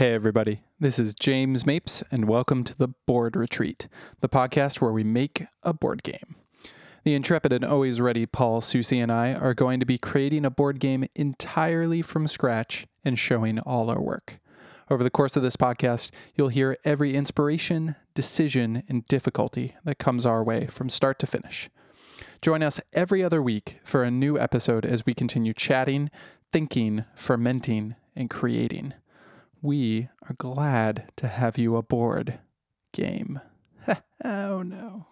Hey, everybody. This is James Mapes, and welcome to the Board Retreat, the podcast where we make a board game. The intrepid and always ready Paul, Susie, and I are going to be creating a board game entirely from scratch and showing all our work. Over the course of this podcast, you'll hear every inspiration, decision, and difficulty that comes our way from start to finish. Join us every other week for a new episode as we continue chatting, thinking, fermenting, and creating. We are glad to have you aboard. Game. oh no.